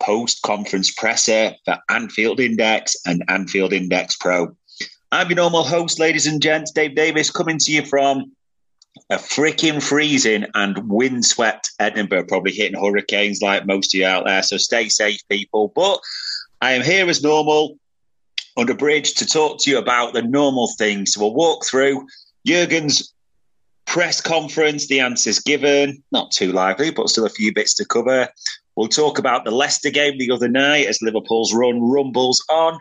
post conference presser for Anfield Index and Anfield Index Pro. I'm your normal host, ladies and gents, Dave Davis, coming to you from a freaking freezing and windswept Edinburgh, probably hitting hurricanes like most of you out there. So stay safe, people. But I am here as normal under bridge to talk to you about the normal things. So we'll walk through Jurgen's press conference, the answers given, not too lively, but still a few bits to cover. We'll talk about the Leicester game the other night as Liverpool's run rumbles on.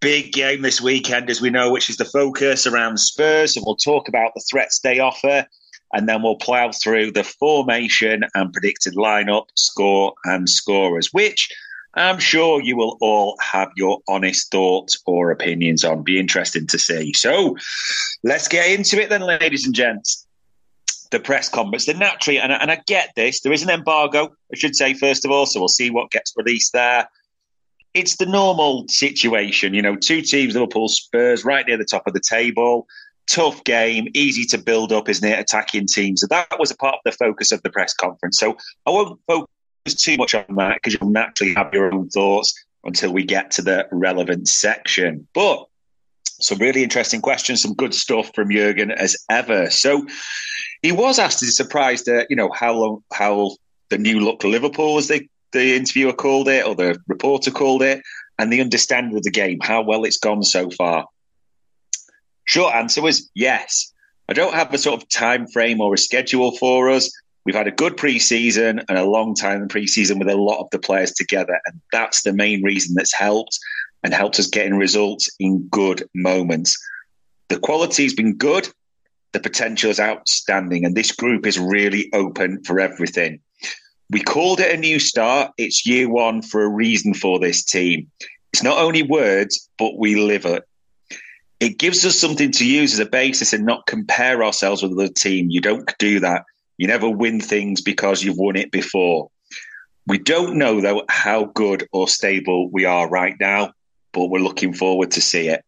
Big game this weekend, as we know, which is the focus around Spurs. And we'll talk about the threats they offer. And then we'll plough through the formation and predicted lineup, score, and scorers, which I'm sure you will all have your honest thoughts or opinions on. Be interesting to see. So let's get into it then, ladies and gents the press conference. Then naturally, and, and I get this, there is an embargo, I should say, first of all, so we'll see what gets released there. It's the normal situation, you know, two teams, Liverpool, Spurs, right near the top of the table. Tough game, easy to build up, isn't it? Attacking teams. So that was a part of the focus of the press conference. So I won't focus too much on that because you'll naturally have your own thoughts until we get to the relevant section. But some really interesting questions, some good stuff from Jurgen as ever. So he was asked, is surprised at you know how long how the new look Liverpool as the the interviewer called it or the reporter called it, and the understanding of the game, how well it's gone so far. Short answer was yes. I don't have a sort of time frame or a schedule for us. We've had a good preseason and a long time in preseason with a lot of the players together, and that's the main reason that's helped and helped us getting results in good moments. The quality's been good the potential is outstanding, and this group is really open for everything. We called it a new start. It's year one for a reason for this team. It's not only words, but we live it. It gives us something to use as a basis and not compare ourselves with the team. You don't do that. You never win things because you've won it before. We don't know, though, how good or stable we are right now, but we're looking forward to see it.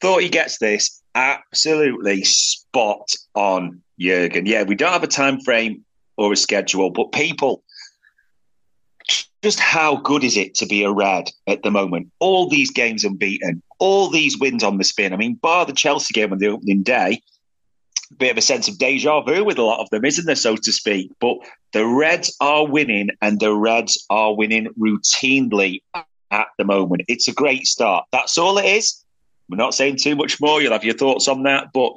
Thought he gets this absolutely spot on, Jurgen. Yeah, we don't have a time frame or a schedule, but people, just how good is it to be a red at the moment? All these games unbeaten, all these wins on the spin. I mean, bar the Chelsea game on the opening day, bit of a sense of deja vu with a lot of them, isn't there, so to speak? But the Reds are winning, and the Reds are winning routinely at the moment. It's a great start. That's all it is. We're not saying too much more. You'll have your thoughts on that. But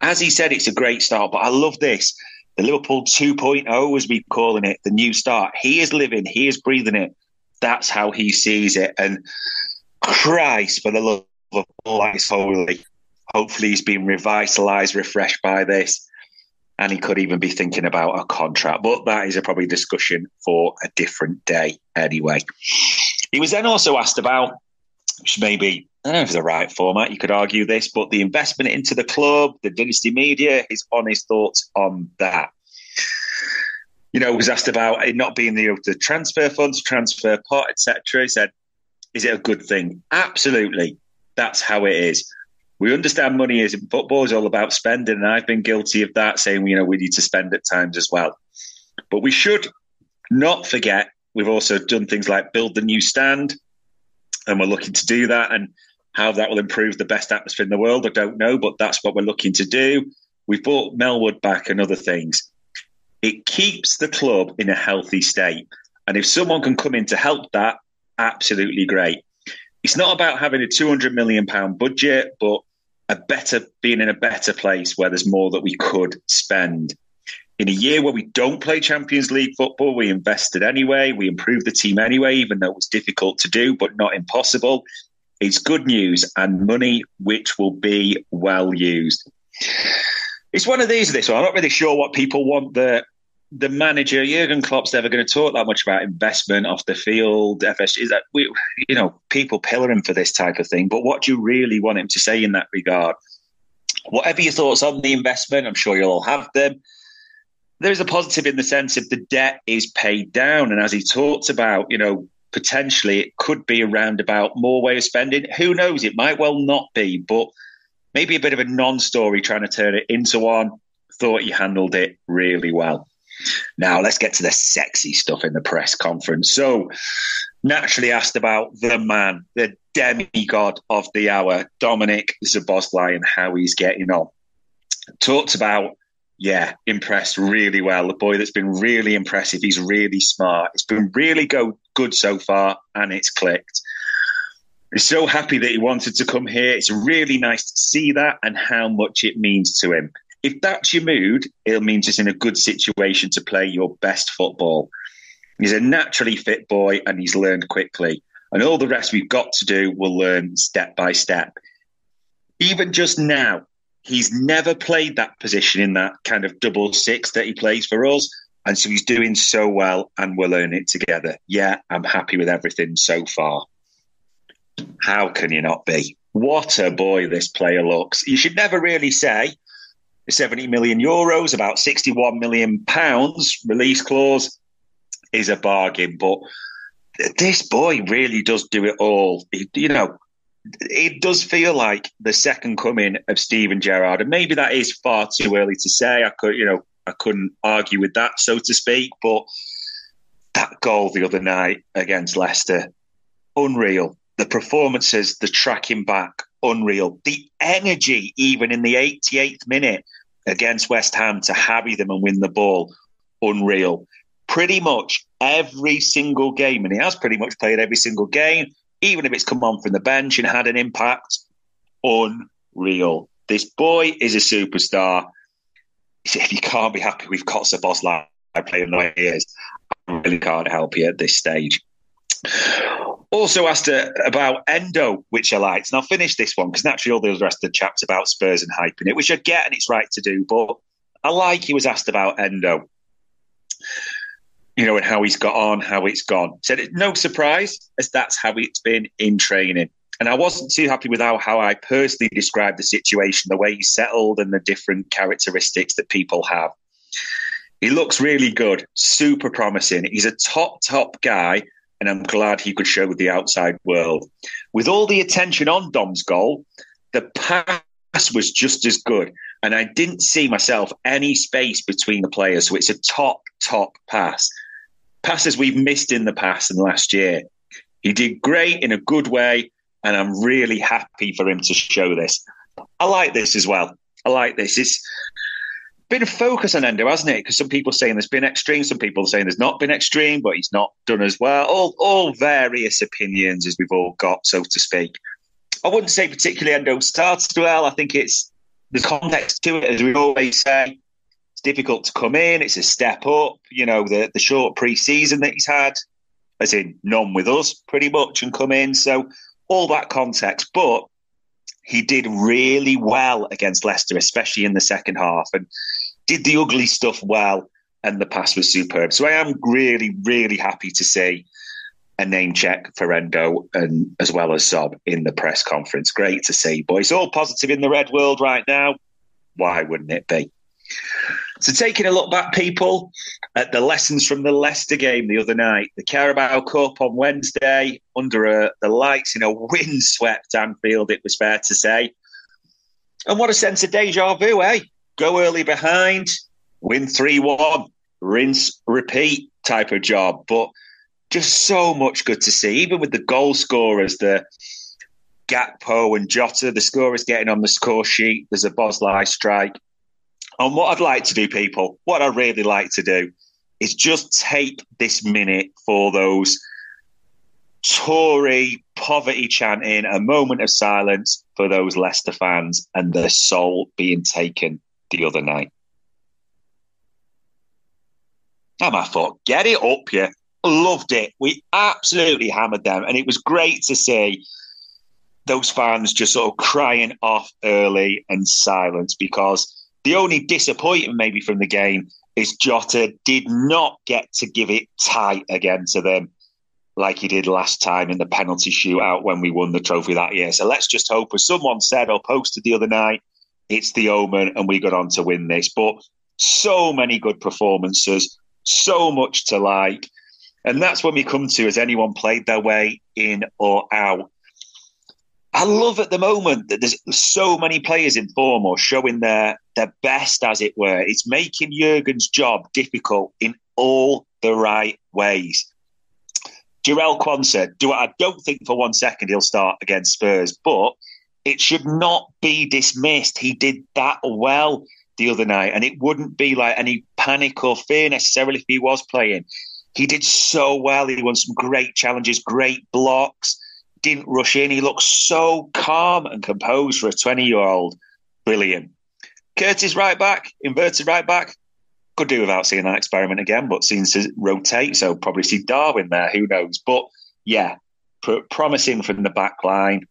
as he said, it's a great start. But I love this. The Liverpool 2.0, as we calling it, the new start. He is living, he is breathing it. That's how he sees it. And Christ, for the love of is holy. Hopefully, he's been revitalized, refreshed by this. And he could even be thinking about a contract. But that is a probably discussion for a different day anyway. He was then also asked about, which maybe I don't know if it's the right format. You could argue this, but the investment into the club, the dynasty media, his honest thoughts on that. You know, was asked about it not being the, the transfer funds, transfer pot, etc. He said, "Is it a good thing? Absolutely. That's how it is. We understand money is football is all about spending, and I've been guilty of that, saying you know we need to spend at times as well. But we should not forget we've also done things like build the new stand, and we're looking to do that. And how that will improve the best atmosphere in the world, I don't know, but that's what we're looking to do. We've brought Melwood back and other things. It keeps the club in a healthy state. And if someone can come in to help that, absolutely great. It's not about having a 200 million pound budget, but a better being in a better place where there's more that we could spend. In a year where we don't play Champions League football, we invested anyway. We improved the team anyway, even though it was difficult to do, but not impossible. It's good news and money which will be well used. It's one of these. This one, I'm not really sure what people want the the manager Jurgen Klopp's never going to talk that much about investment off the field. FSG is that we, you know, people pillar him for this type of thing. But what do you really want him to say in that regard? Whatever your thoughts on the investment, I'm sure you'll all have them. There is a positive in the sense of the debt is paid down, and as he talked about, you know, potentially it could be a roundabout more way of spending. Who knows? It might well not be, but maybe a bit of a non-story trying to turn it into one. Thought he handled it really well. Now let's get to the sexy stuff in the press conference. So, naturally asked about the man, the demigod of the hour, Dominic Szoboszlai, and how he's getting on. Talked about, yeah, impressed really well. The boy that's been really impressive. He's really smart. It's been really go good so far, and it's clicked. He's so happy that he wanted to come here. It's really nice to see that and how much it means to him. If that's your mood, it means he's in a good situation to play your best football. He's a naturally fit boy and he's learned quickly. And all the rest we've got to do, we'll learn step by step. Even just now, he's never played that position in that kind of double six that he plays for us. And so he's doing so well and we'll earn it together. Yeah, I'm happy with everything so far. How can you not be? What a boy this player looks. You should never really say 70 million euros, about 61 million pounds release clause is a bargain. But this boy really does do it all. He, you know, it does feel like the second coming of Steven Gerrard, and maybe that is far too early to say. I could, you know, I couldn't argue with that, so to speak. But that goal the other night against Leicester, unreal. The performances, the tracking back, unreal. The energy, even in the 88th minute against West Ham to harry them and win the ball, unreal. Pretty much every single game, and he has pretty much played every single game, even if it's come on from the bench and had an impact, unreal. This boy is a superstar. If you can't be happy with Kotzer Boss playing the way he is, I really can't help you at this stage. Also asked uh, about Endo, which I liked. And I'll finish this one because naturally all the rest of the chaps about Spurs and hyping it, which I get and it's right to do. But I like he was asked about Endo, you know, and how he's got on, how it's gone. Said it's no surprise as that's how it's been in training. And I wasn't too happy with how, how I personally described the situation, the way he settled and the different characteristics that people have. He looks really good, super promising. He's a top, top guy and I'm glad he could show with the outside world. With all the attention on Dom's goal, the pass was just as good, and I didn't see myself any space between the players. So it's a top, top pass. Passes we've missed in the past and last year. He did great in a good way, and I'm really happy for him to show this. I like this as well. I like this. It's been a focus on Endo, hasn't it? Because some people saying there's been extreme, some people saying there's not been extreme, but he's not done as well. All all various opinions as we've all got, so to speak. I wouldn't say particularly Endo started well. I think it's the context to it, as we always say. It's difficult to come in. It's a step up. You know, the the short pre-season that he's had, as in none with us, pretty much, and come in. So all that context, but he did really well against Leicester, especially in the second half. And did the ugly stuff well, and the pass was superb. So I am really, really happy to see a name check for Endo and as well as Sob in the press conference. Great to see, boys. All positive in the red world right now. Why wouldn't it be? So, taking a look back, people, at the lessons from the Leicester game the other night, the Carabao Cup on Wednesday, under a, the lights in a windswept Anfield, it was fair to say. And what a sense of deja vu, eh? Go early behind, win 3 1, rinse, repeat type of job. But just so much good to see, even with the goal scorers, the Gakpo and Jota, the scorers getting on the score sheet. There's a Bosley strike. And what I'd like to do, people, what I really like to do is just take this minute for those Tory poverty chanting, a moment of silence for those Leicester fans and their soul being taken the other night. And I thought, get it up, you. Loved it. We absolutely hammered them. And it was great to see those fans just sort of crying off early and silence because the only disappointment maybe from the game is Jota did not get to give it tight again to them like he did last time in the penalty shootout when we won the trophy that year. So let's just hope, as someone said or posted the other night, it's the omen and we got on to win this. But so many good performances, so much to like. And that's when we come to has anyone played their way in or out? I love at the moment that there's so many players in form or showing their their best, as it were. It's making Jurgen's job difficult in all the right ways. Jarell Quansah, do I don't think for one second he'll start against Spurs, but it should not be dismissed. He did that well the other night, and it wouldn't be like any panic or fear necessarily if he was playing. He did so well. He won some great challenges, great blocks, didn't rush in. He looked so calm and composed for a 20 year old. Brilliant. Curtis right back, inverted right back. Could do without seeing that experiment again, but seems to rotate. So probably see Darwin there. Who knows? But yeah, pr- promising from the back line.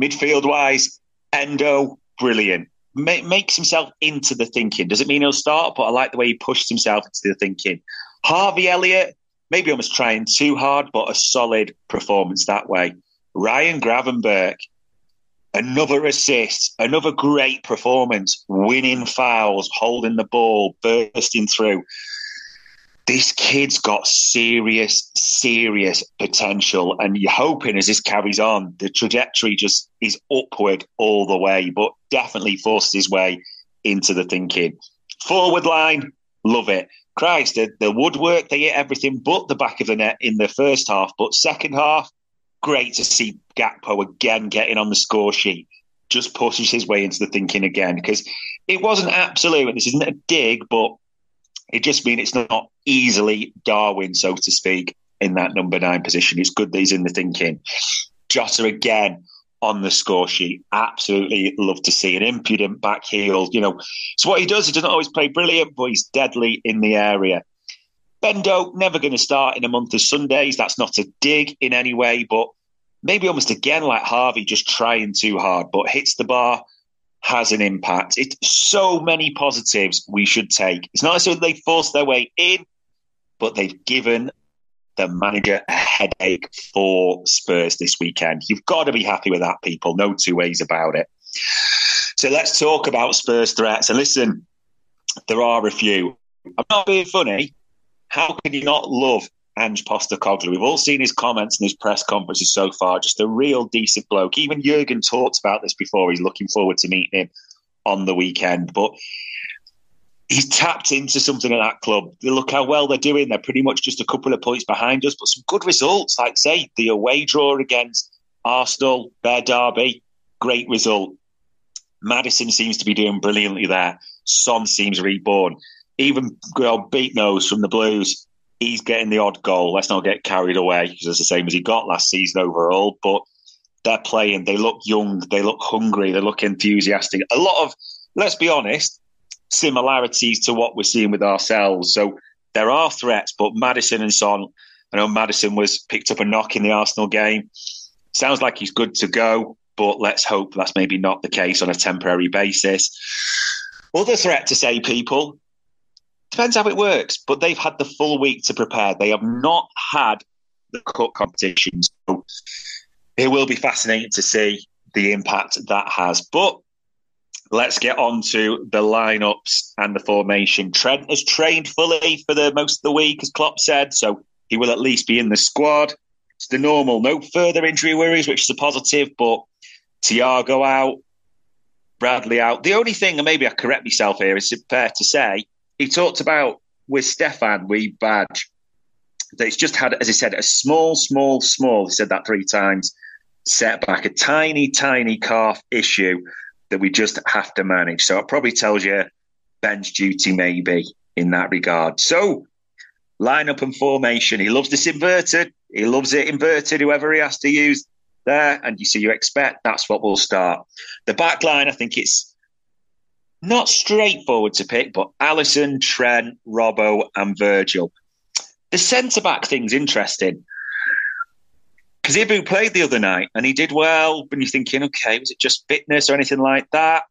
Midfield wise, Endo, brilliant. Ma- makes himself into the thinking. Does it mean he'll start? But I like the way he pushed himself into the thinking. Harvey Elliott, maybe almost trying too hard, but a solid performance that way. Ryan Gravenberch, another assist, another great performance, winning fouls, holding the ball, bursting through. This kid's got serious, serious potential, and you're hoping as this carries on, the trajectory just is upward all the way, but definitely forces his way into the thinking. Forward line, love it. Christ, the, the woodwork, they hit everything but the back of the net in the first half. But second half, great to see Gakpo again getting on the score sheet. Just pushes his way into the thinking again because it wasn't absolute. And this isn't a dig, but it just means it's not easily Darwin, so to speak, in that number nine position. It's good that he's in the thinking. Jota again on the score sheet. Absolutely love to see an impudent back heel. You know, it's what he does. He doesn't always play brilliant, but he's deadly in the area. Bendo, never going to start in a month of Sundays. That's not a dig in any way, but maybe almost again like Harvey, just trying too hard, but hits the bar, has an impact. It's so many positives we should take. It's not as though they forced their way in, but they've given the manager a headache for Spurs this weekend. You've got to be happy with that, people. No two ways about it. So let's talk about Spurs threats. And listen, there are a few. I'm not being funny. How can you not love Ange Postecoglou? We've all seen his comments and his press conferences so far. Just a real decent bloke. Even Jurgen talked about this before. He's looking forward to meeting him on the weekend. But he's tapped into something at that club. Look how well they're doing. They're pretty much just a couple of points behind us, but some good results. Like say the away draw against Arsenal, their derby, great result. Maddison seems to be doing brilliantly there. Son seems reborn. Even good beat nose from the Blues. He's getting the odd goal. Let's not get carried away because it's the same as he got last season overall. But they're playing. They look young. They look hungry. They look enthusiastic. A lot of, let's be honest, similarities to what we're seeing with ourselves. So there are threats, but Maddison and Son, I know Maddison was picked up a knock in the Arsenal game. Sounds like he's good to go, but let's hope that's maybe not the case on a temporary basis. Other threat to say, people, depends how it works, but they've had the full week to prepare. They have not had the cup competitions. So it will be fascinating to see the impact that has. But let's get on to the lineups and the formation. Trent has trained fully for the most of the week, as Klopp said, so he will at least be in the squad. It's the normal, no further injury worries, which is a positive, but Thiago out, Bradley out. The only thing, and maybe I correct myself here, is fair to say, he talked about with Stefan we badge that it's just had, as he said, a small, small, small. He said that three times. Setback, a tiny, tiny calf issue that we just have to manage. So it probably tells you bench duty maybe in that regard. So lineup and formation. He loves this inverted. He loves it inverted. Whoever he has to use there, and you see, you expect that's what will start. The back line, I think it's not straightforward to pick, but Alisson, Trent, Robbo, and Virgil. The centre back thing's interesting because Ibou played the other night and he did well. And you're thinking, okay, was it just fitness or anything like that?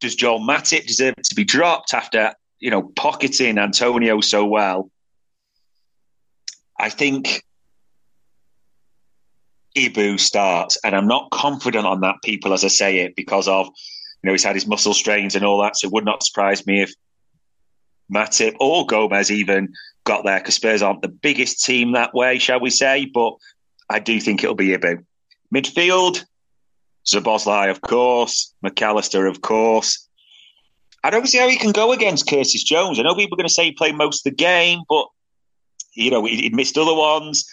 Does Joel Matip deserve to be dropped after you know pocketing Antonio so well? I think Ibou starts, and I'm not confident on that, people, as I say it, because of you know he's had his muscle strains and all that. So it would not surprise me if Matip or Gomez even got there because Spurs aren't the biggest team that way, shall we say? But I do think it'll be Ibou. Midfield, Szoboszlai, of course, Mac Allister, of course. I don't see how he can go against Curtis Jones. I know people are going to say he played most of the game, but you know he, he missed other ones.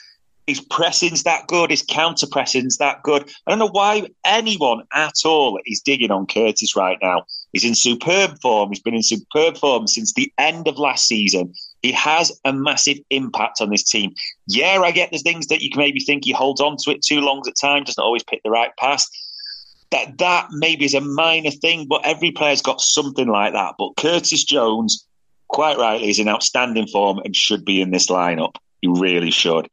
His pressing's that good. His counter pressing's that good. I don't know why anyone at all is digging on Curtis right now. He's in superb form. He's been in superb form since the end of last season. He has a massive impact on this team. Yeah, I get there's things that you can maybe think he holds on to it too long at times, doesn't always pick the right pass. That that maybe is a minor thing, but every player's got something like that. But Curtis Jones, quite rightly, is in outstanding form and should be in this lineup. He really should.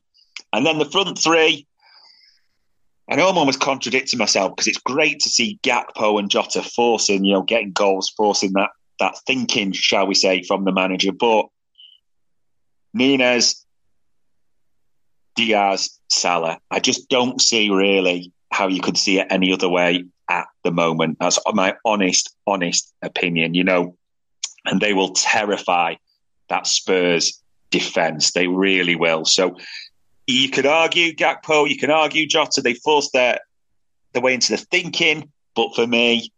And then the front three, I know I'm almost contradicting myself because it's great to see Gakpo and Jota forcing, you know, getting goals, forcing that that thinking, shall we say, from the manager. But Nunez, Diaz, Salah. I just don't see really how you could see it any other way at the moment. That's my honest, honest opinion, you know. And they will terrify that Spurs defence. They really will. So you could argue Gakpo, you can argue Jota. They forced their, their way into the thinking. But for me,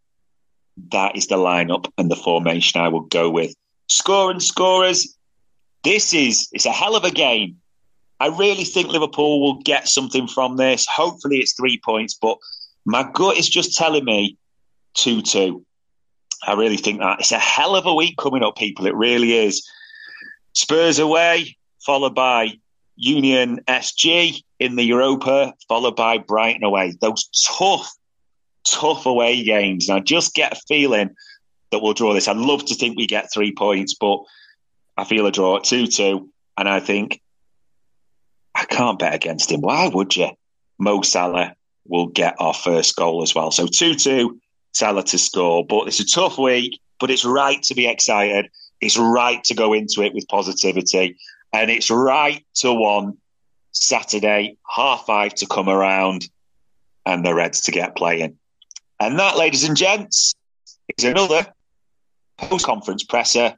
that is the lineup and the formation I will go with. Score and scorers, this is it's a hell of a game. I really think Liverpool will get something from this. Hopefully, it's three points, but my gut is just telling me 2 2. I really think that. It's a hell of a week coming up, people. It really is. Spurs away, followed by Union SG in the Europa, followed by Brighton away. Those tough, tough away games. And I just get a feeling that we'll draw this. I'd love to think we get three points, but I feel a draw at 2 2. And I think I can't bet against him. Why would you? Mo Salah will get our first goal as well. So 2 2, Salah to score. But it's a tough week, but it's right to be excited. It's right to go into it with positivity. And it's right to want Saturday, half five to come around and the Reds to get playing. And that, ladies and gents, is another post conference presser